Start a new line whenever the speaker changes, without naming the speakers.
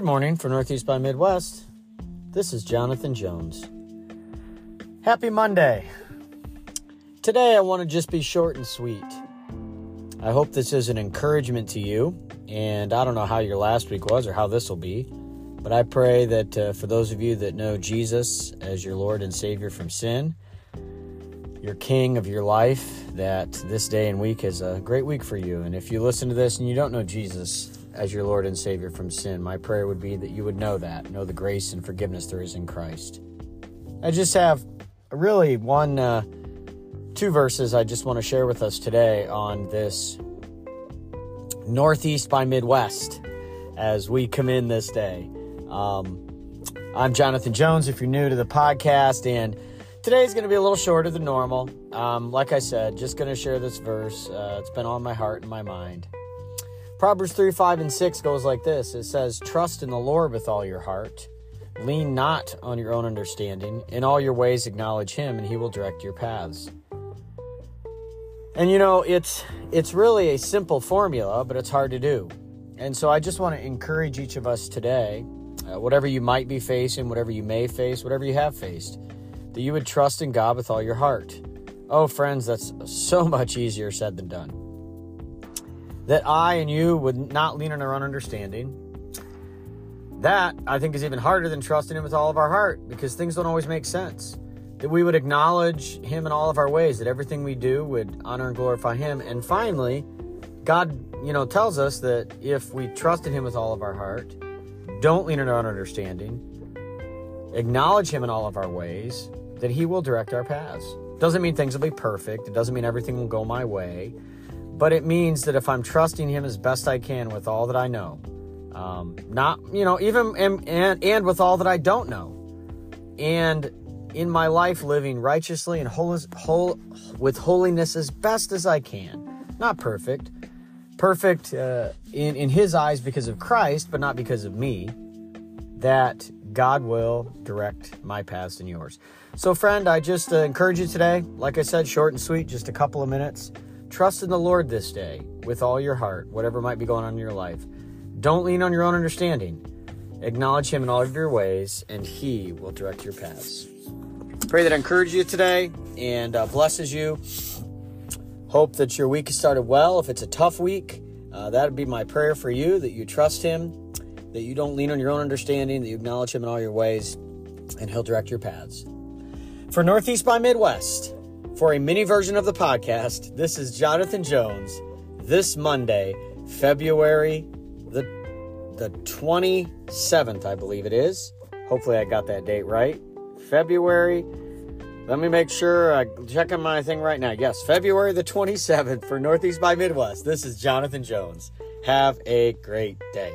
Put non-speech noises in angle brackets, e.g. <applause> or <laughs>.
Good morning from Northeast by Midwest. This is Jonathan Jones. Happy Monday. Today I want to just be short and sweet. I hope this is an encouragement to you, and I don't know how your last week was or how this will be, but I pray that uh, for those of you that know Jesus as your Lord and Savior from sin, your King of your life, that this day and week is a great week for you. And if you listen to this and you don't know Jesus, as your Lord and Savior from sin. My prayer would be that you would know that, know the grace and forgiveness there is in Christ. I just have really one, uh, two verses I just want to share with us today on this Northeast by Midwest as we come in this day. Um, I'm Jonathan Jones, if you're new to the podcast, and today's going to be a little shorter than normal. Um, like I said, just going to share this verse. Uh, it's been on my heart and my mind. Proverbs 3 5 and 6 goes like this it says, Trust in the Lord with all your heart. Lean not on your own understanding. In all your ways, acknowledge Him, and He will direct your paths. And you know, it's it's really a simple formula, but it's hard to do. And so I just want to encourage each of us today, uh, whatever you might be facing, whatever you may face, whatever you have faced, that you would trust in God with all your heart. Oh, friends, that's so <laughs> much easier said than done that I and you would not lean on our own understanding. That, I think, is even harder than trusting Him with all of our heart because things don't always make sense. That we would acknowledge Him in all of our ways, that everything we do would honor and glorify Him. And finally, God, you know, tells us that if we trust in Him with all of our heart, don't lean on our own understanding, acknowledge Him in all of our ways, that He will direct our paths. Doesn't mean things will be perfect. It doesn't mean everything will go my way. But it means that if I'm trusting Him as best I can with all that I know, um, not, you know, even and, and, and with all that I don't know, and in my life living righteously and whole, whole, with holiness as best as I can. Not perfect. Perfect uh, in, in His eyes because of Christ, but not because of me. That God will direct my paths and yours. So, friend, I just uh, encourage you today. Like I said, short and sweet, just a couple of minutes. Trust in the Lord this day with all your heart, whatever might be going on in your life. Don't lean on your own understanding. Acknowledge Him in all of your ways, and He will direct your paths. Pray that I encourage you today and uh, blesses you. Hope that your week has started well. If it's a tough week, uh, that would be my prayer for you that you trust Him, that you don't lean on your own understanding, that you acknowledge Him in all your ways, and He'll direct your paths. For Northeast by Midwest, for a mini version of the podcast, this is Jonathan Jones. This Monday, February the the 27th, I believe it is. Hopefully I got that date right. February let me make sure I check on my thing right now. Yes, February the 27th for Northeast by Midwest. This is Jonathan Jones. Have a great day.